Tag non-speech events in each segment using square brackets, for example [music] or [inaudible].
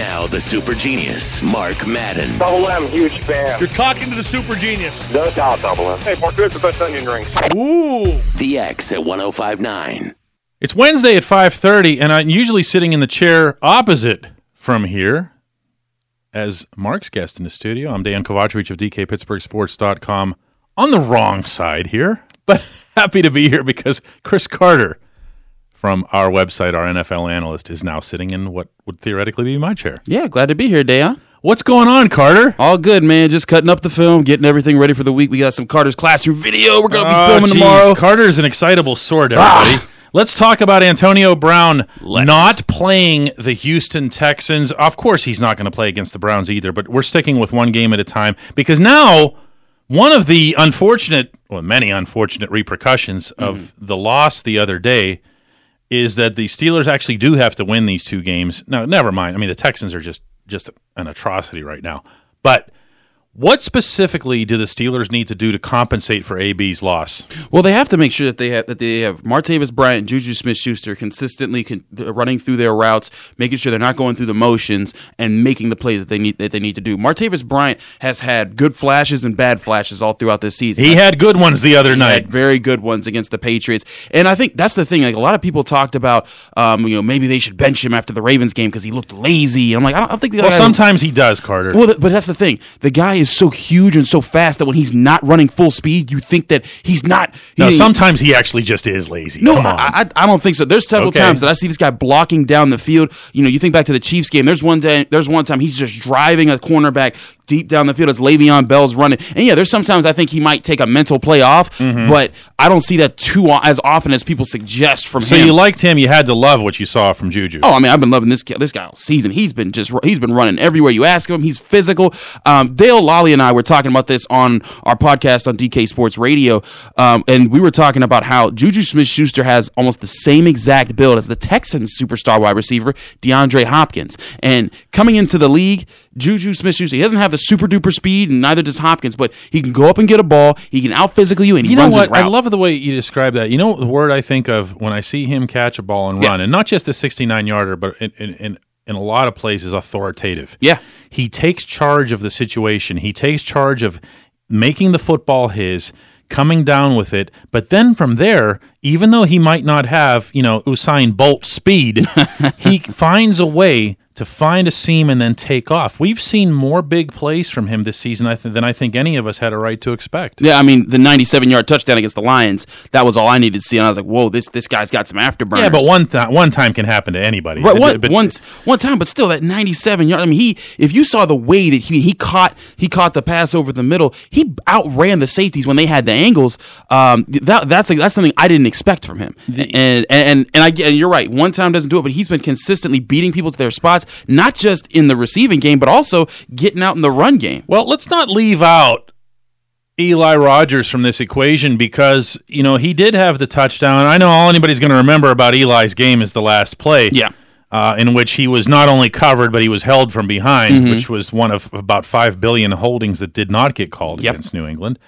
Now the super genius, Mark Madden. Double M, huge fan. You're talking to the super genius. No doubt, Double M. Hey, Mark, who's the best onion rings? Ooh. The X at 1059. It's Wednesday at 5:30 and I'm usually sitting in the chair opposite from here as Mark's guest in the studio. I'm Dejan Kovacevic of DKPittsburghSports.com on the wrong side here, but [laughs] happy to be here because Chris Carter from our website, our NFL analyst, is now sitting in what would theoretically be my chair. Yeah, glad to be here, Dejan. What's going on, Carter? All good, man. Just cutting up the film, getting everything ready for the week. We got some Carter's classroom video. We're gonna be Oh, filming geez. tomorrow. Carter's an excitable sort, everybody. Let's talk about Antonio Brown Let's. not playing the Houston Texans. Of course, he's not going to play against the Browns either, but we're sticking with one game at a time because now one of the unfortunate, well, many unfortunate repercussions of Mm-hmm. the loss the other day is that the Steelers actually do have to win these two games. Now, never mind. I mean, the Texans are just just an atrocity right now. But what specifically do the Steelers need to do to compensate for AB's loss? Well, they have to make sure that they have that they have Martavis Bryant, and Juju Smith-Schuster consistently con- running through their routes, making sure they're not going through the motions and making the plays that they need that they need to do. Martavis Bryant has had good flashes and bad flashes all throughout this season. He had good ones the other night. He night. had very good ones against the Patriots, and I think that's the thing. Like a lot of people talked about, um, you know, maybe they should bench him after the Ravens game because he looked lazy. I'm like, I don't, I don't think. the Well, sometimes he does, Carter. Well, th- but that's the thing. The guy is so huge and so fast that when he's not running full speed, you think that he's not. no, sometimes he actually just is lazy. no, I, I, I don't think so. There's several Okay. times that I see this guy blocking down the field. You know, you think back to the Chiefs game. There's one day, there's one time he's just driving a cornerback deep down the field as Le'Veon Bell's running. And yeah, there's sometimes I think he might take a mental play off, Mm-hmm. but I don't see that too as often as people suggest from so him. So you liked him. You had to love what you saw from Juju. Oh, I mean, I've been loving this guy, this guy all season. He's been just he's been running everywhere you ask him. He's physical. Um, Dale Lolley and I were talking about this on our podcast on DK Sports Radio, um, and we were talking about how Juju Smith-Schuster has almost the same exact build as the Texans superstar wide receiver DeAndre Hopkins. And coming into the league, Juju Smith-Schuster he doesn't have the super duper speed, and neither does Hopkins, but he can go up and get a ball. He can out physical you, and he You know runs what? his route. I love the way you describe that. You know the word I think of when I see him catch a ball and Yeah. run, and not just a 69 yarder, but in, in, in, in a lot of places, authoritative. Yeah. He takes charge of the situation. He takes charge of making the football his, coming down with it. But then from there, even though he might not have, you know, Usain Bolt speed, [laughs] he finds a way to find a seam and then take off. We've seen more big plays from him this season I th- than I think any of us had a right to expect. Yeah, I mean the 97 yard touchdown against the Lions. That was all I needed to see, and I was like, "Whoa, this this guy's got some afterburners." Yeah, but one th- one time can happen to anybody. Right, one, But- one, one time, but still, that 97 yard. I mean, he if you saw the way that he he caught he caught the pass over the middle, he outran the safeties when they had the angles. Um, that that's like, that's something I didn't expect from him. And and and I get- and you're right. One time doesn't do it, but he's been consistently beating people to their spots, not just in the receiving game, but also getting out in the run game. Well, let's not leave out Eli Rogers from this equation because you know he did have the touchdown. I know all anybody's going to remember about Eli's game is the last play. Yeah. Uh, in which he was not only covered, but he was held from behind, Mm-hmm. which was one of about five billion holdings that did not get called Yep. against New England.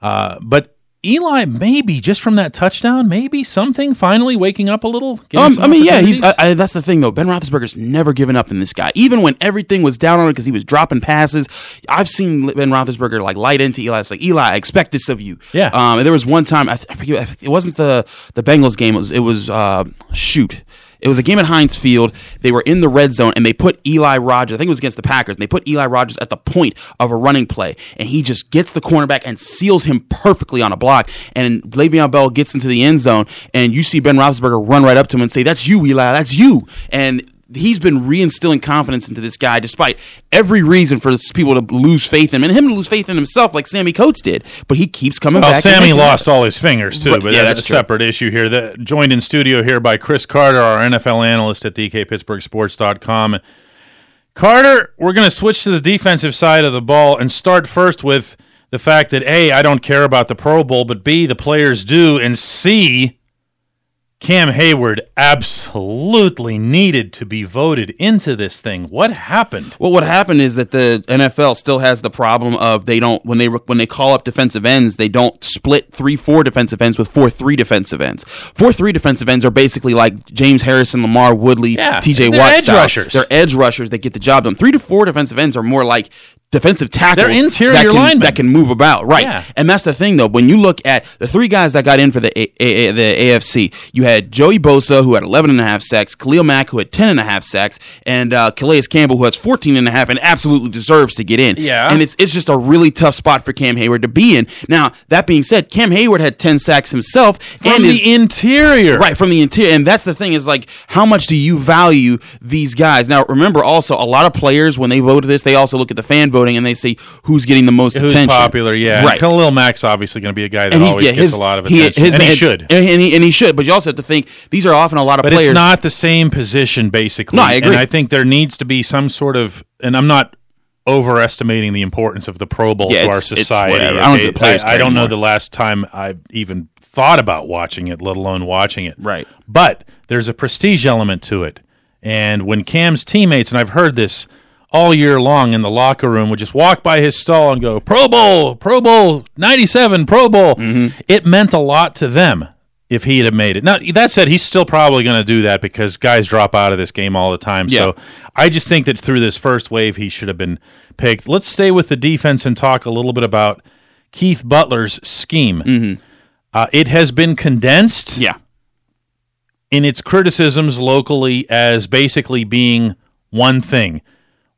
Uh, but Eli, maybe just from that touchdown, maybe something finally waking up a little. Um, I mean, yeah, he's. I. I, that's the thing, though. Ben Roethlisberger's never given up in this guy, even when everything was down on it because he was dropping passes. I've seen Ben Roethlisberger like light into Eli. It's like Eli, I expect this of you. Yeah. Um, and there was one time I, th- I forget. It wasn't the the Bengals game. It was. It was. Uh, shoot. It was a game at Heinz Field. They were in the red zone, and they put Eli Rogers. I think it was against the Packers. And they put Eli Rogers at the point of a running play, and he just gets the cornerback and seals him perfectly on a block. And Le'Veon Bell gets into the end zone, and you see Ben Roethlisberger run right up to him and say, "That's you, Eli. That's you." And he's been reinstilling confidence into this guy, despite every reason for people to lose faith in him, and him to lose faith in himself, like Sammy Coates did. But he keeps coming Well, back. Sammy lost all his fingers too, Right, but yeah, that's, that's a true. separate issue here. That joined in studio here by Chris Carter, our NFL analyst at DKPittsburghSports.com. Carter, we're going to switch to the defensive side of the ball and start first with the fact that A, I don't care about the Pro Bowl, but B, the players do, and C, Cam Heyward absolutely needed to be voted into this thing. What happened? Well, what happened is that the NFL still has the problem of they don't when they when they call up defensive ends, they don't split three four defensive ends with four three defensive ends. Four three defensive ends are basically like James Harrison, LaMarr Woodley, Yeah, T.J. they're Watt. edge style. rushers. They're edge rushers that get the job done. Three to four defensive ends are more like defensive tackles. They're interior that can, linemen. that can move about, right? Yeah. And that's the thing, though. When you look at the three guys that got in for the A- A- A- the AFC, you had Joey Bosa, who had 11 and a half sacks, Khalil Mack, who had 10 and a half sacks, and uh, Calais Campbell, who has 14 and a half and absolutely deserves to get in. Yeah. And it's, it's just a really tough spot for Cam Heyward to be in. Now, that being said, Cam Heyward had 10 sacks himself. From and the is, interior. Right, from the interior. And that's the thing is like, how much do you value these guys? Now, remember also, a lot of players, when they vote this, they also look at the fan voting and they say who's getting the most Who's attention. popular? Yeah. Right. Khalil Mack's obviously going to be a guy that And he- always yeah, gets a lot of he- attention. his- and he should. And he, and he should. But you also have to think these are often a lot of But players. it's not the same position, basically. No, I agree. And I think there needs to be some sort of, and I'm not overestimating the importance of the Pro Bowl Yeah, to our society. I don't think the players I, care don't know the last time I even thought about watching it, let alone watching it. Right. But there's a prestige element to it. And when Cam's teammates, and I've heard this all year long in the locker room, would just walk by his stall and go, Pro Bowl, Pro Bowl, 97, Pro Bowl, Mm-hmm. it meant a lot to them if he'd have made it. Now, that said, he's still probably going to do that because guys drop out of this game all the time. Yeah. So I just think that through this first wave, he should have been picked. Let's stay with the defense and talk a little bit about Keith Butler's scheme. Uh, it has been condensed Mm-hmm. Yeah. in its criticisms locally as basically being one thing.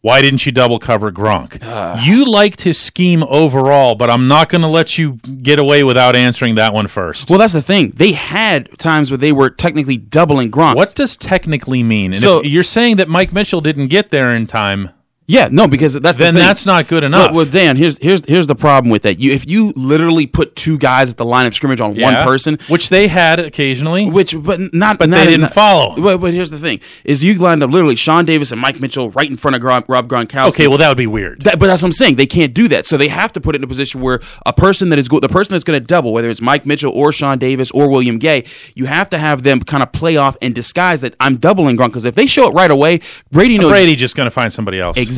Why didn't you double cover Gronk? Ah. you liked his scheme overall, but I'm not going to let you get away without answering that one first. Well, that's the thing. They had times where they were technically doubling Gronk. what does technically mean? And So- if you're saying that Mike Mitchell didn't get there in time, Yeah, no, because that's then the that's not good enough. Well, well, Dan, here's here's here's the problem with that. You if you literally put two guys at the line of scrimmage on one person, which they had occasionally. which but not But not, they didn't not- follow. But, but here's the thing: is you lined up literally Sean Davis and Mike Mitchell right in front of Gron, Rob Gronkowski. okay, well that would be weird. That, but that's what I'm saying. They can't do that. So they have to put it in a position where a person that is go- the person that's going to double, whether it's Mike Mitchell or Sean Davis or William Gay, you have to have them kind of play off and disguise that I'm doubling Gronk. Because if they show it right away, Brady knows Brady just going to find somebody else. Exactly,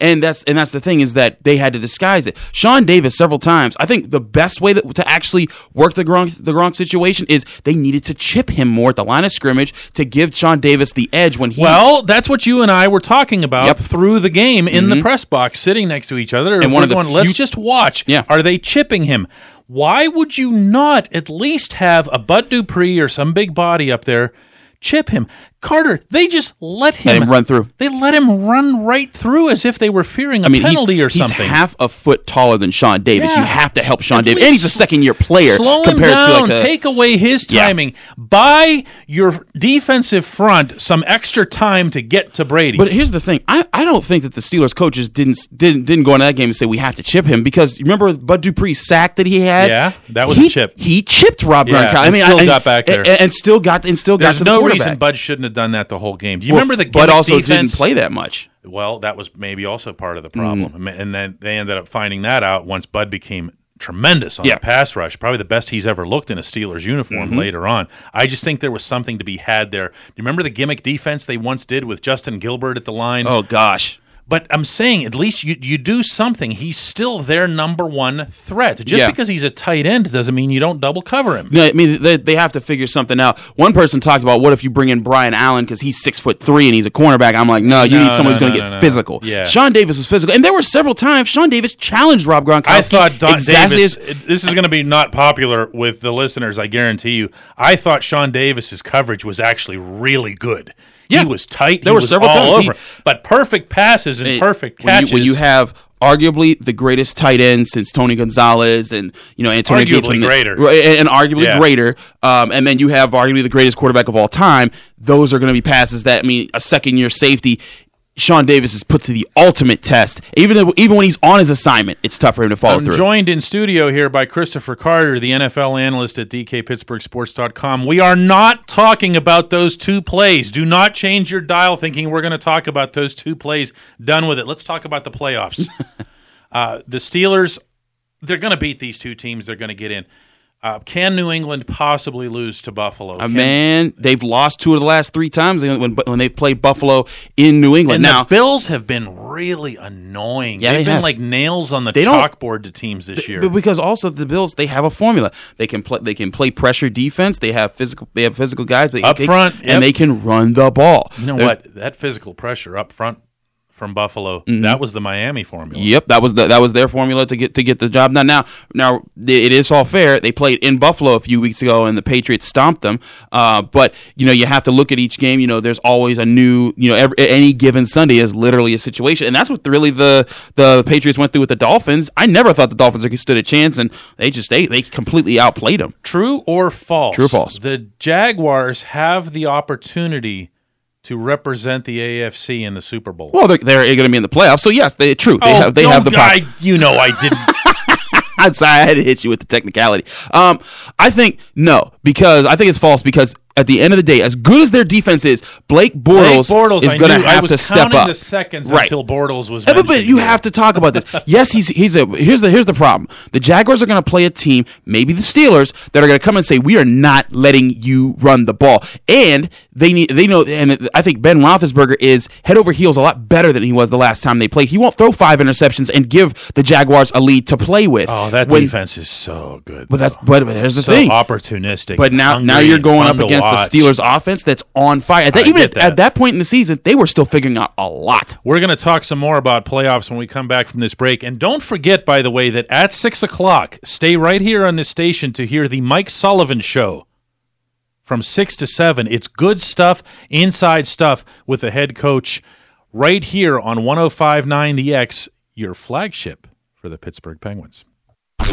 and that's and that's the thing is that they had to disguise it. Sean Davis several times. I think the best way that, to actually work the Gronk the Gronk situation is they needed to chip him more at the line of scrimmage to give Sean Davis the edge when he. Well, that's what you and I were talking about Yep. Mm-hmm. through the game in the press box, sitting next to each other. And one of the going, let's just watch. Yeah. Are they chipping him? Why would you not at least have a Bud Dupree or some big body up there chip him? Carter, they just let him, Let run through. They let him run right through as if they were fearing a I mean, penalty or something. he's half a foot taller than Sean Davis. Yeah. You have to help Sean At Davis, and he's a second year player Slow him down. to like a. Take away his Yeah. timing. Buy your defensive front some extra time to get to Brady. But here's the thing: I, I don't think that the Steelers coaches didn't didn't didn't go into that game and say we have to chip him because you remember Bud Dupree's sack that he had. Yeah, that was a chip. He chipped Rob Yeah, Gronkowski. I and mean, still I- got back there. and, and still got and still got to the no quarterback. reason Bud shouldn't have done that the whole game. Do you Well, remember the gimmick also defense? didn't play that much. Well, that was maybe also part of the Mm-hmm. problem, and then they ended up finding that out once Bud became tremendous on Yeah. Mm-hmm. the pass rush, probably the best he's ever looked in a Steelers uniform later on. I just think there was something to be had there. Do you remember the gimmick defense they once did with Justin Gilbert at the line? Oh gosh. But I'm saying at least you you do something. He's still their number one threat. Just Yeah. because he's a tight end doesn't mean you don't double cover him. No, I mean they, they have to figure something out. One person talked about what if you bring in Brian Allen because he's six foot three and he's a cornerback. I'm like, no, you No, need someone no, who's going to no, get physical. Yeah. Sean Davis was physical, and there were several times Sean Davis challenged Rob Gronkowski. I thought Don exactly Davis. as- this is going to be not popular with the listeners. I guarantee you. I thought Sean Davis's coverage was actually really good. Yeah. He was tight. There he were several times he- but perfect passes and perfect when catches. you, when you have arguably the greatest tight end since Tony Gonzalez and you know Antonio Arguably Gates when the- greater. and, and arguably Yeah. greater, um, and then you have arguably the greatest quarterback of all time. Those are going to be passes that I mean a second year safety. Sean Davis is put to the ultimate test. Even though, even when he's on his assignment, it's tough for him to follow I'm through. joined in studio here by Christopher Carter, the NFL analyst at DKPittsburghSports.com. We are not talking about those two plays. Do not change your dial thinking we're going to talk about those two plays. Done with it. Let's talk about the playoffs. [laughs] uh, the Steelers, they're going to beat these two teams. They're going to get in. Uh, can New England possibly lose to Buffalo? Uh, Can- man, they've lost two of the last three times when when they've played Buffalo in New England. And now, the Bills have been really annoying. Yeah, They've they been have. like nails on the They chalkboard to teams this year. But because also the Bills, they have a formula. They can play. They can play pressure defense. They have physical. They have physical guys. But Up they- front, yep. and they can run the ball. you know There's- what? That physical pressure up front from Buffalo, Mm-hmm. that was the Miami formula. Yep, that was the, that was their formula to get to get the job done. Now, now it is all fair. They played in Buffalo a few weeks ago, and the Patriots stomped them. Uh, but you know, you have to look at each game. You know, there's always a new. You know, every, any given Sunday is literally a situation, and that's what really the the Patriots went through with the Dolphins. I never thought the Dolphins stood a chance, and they just they they completely outplayed them. True or false? True or false? The Jaguars have the opportunity to represent the AFC in the Super Bowl. Well, they're, they're going to be in the playoffs, so yes, they true. They Oh, have they no, have the. pos- You know, I didn't. [laughs] I'm sorry, I had to hit you with the technicality. Um, I think no, because I think it's false. Because at the end of the day, as good as their defense is, Blake Bortles, Blake Bortles is going to have to step up. The seconds Right. until Bortles was. But, but you have to talk about this. [laughs] yes, he's he's a here's the here's the problem. The Jaguars are going to play a team, maybe the Steelers, that are going to come and say we are not letting you run the ball, and they need they know. And I think Ben Roethlisberger is head over heels a lot better than he was the last time they played. He won't throw five interceptions and give the Jaguars a lead to play with. Oh, that When- defense is so good. But that's but, but here's the so thing. opportunistic. But now, now you're going up to against the Steelers offense that's on fire. At that, even at, at that. that point in the season, they were still figuring out a lot. We're going to talk some more about playoffs when we come back from this break. And don't forget, by the way, that at 6 o'clock, stay right here on this station to hear the Mike Sullivan Show from 6 to 7. It's good stuff, inside stuff with the head coach right here on 1059 The X, your flagship for the Pittsburgh Penguins.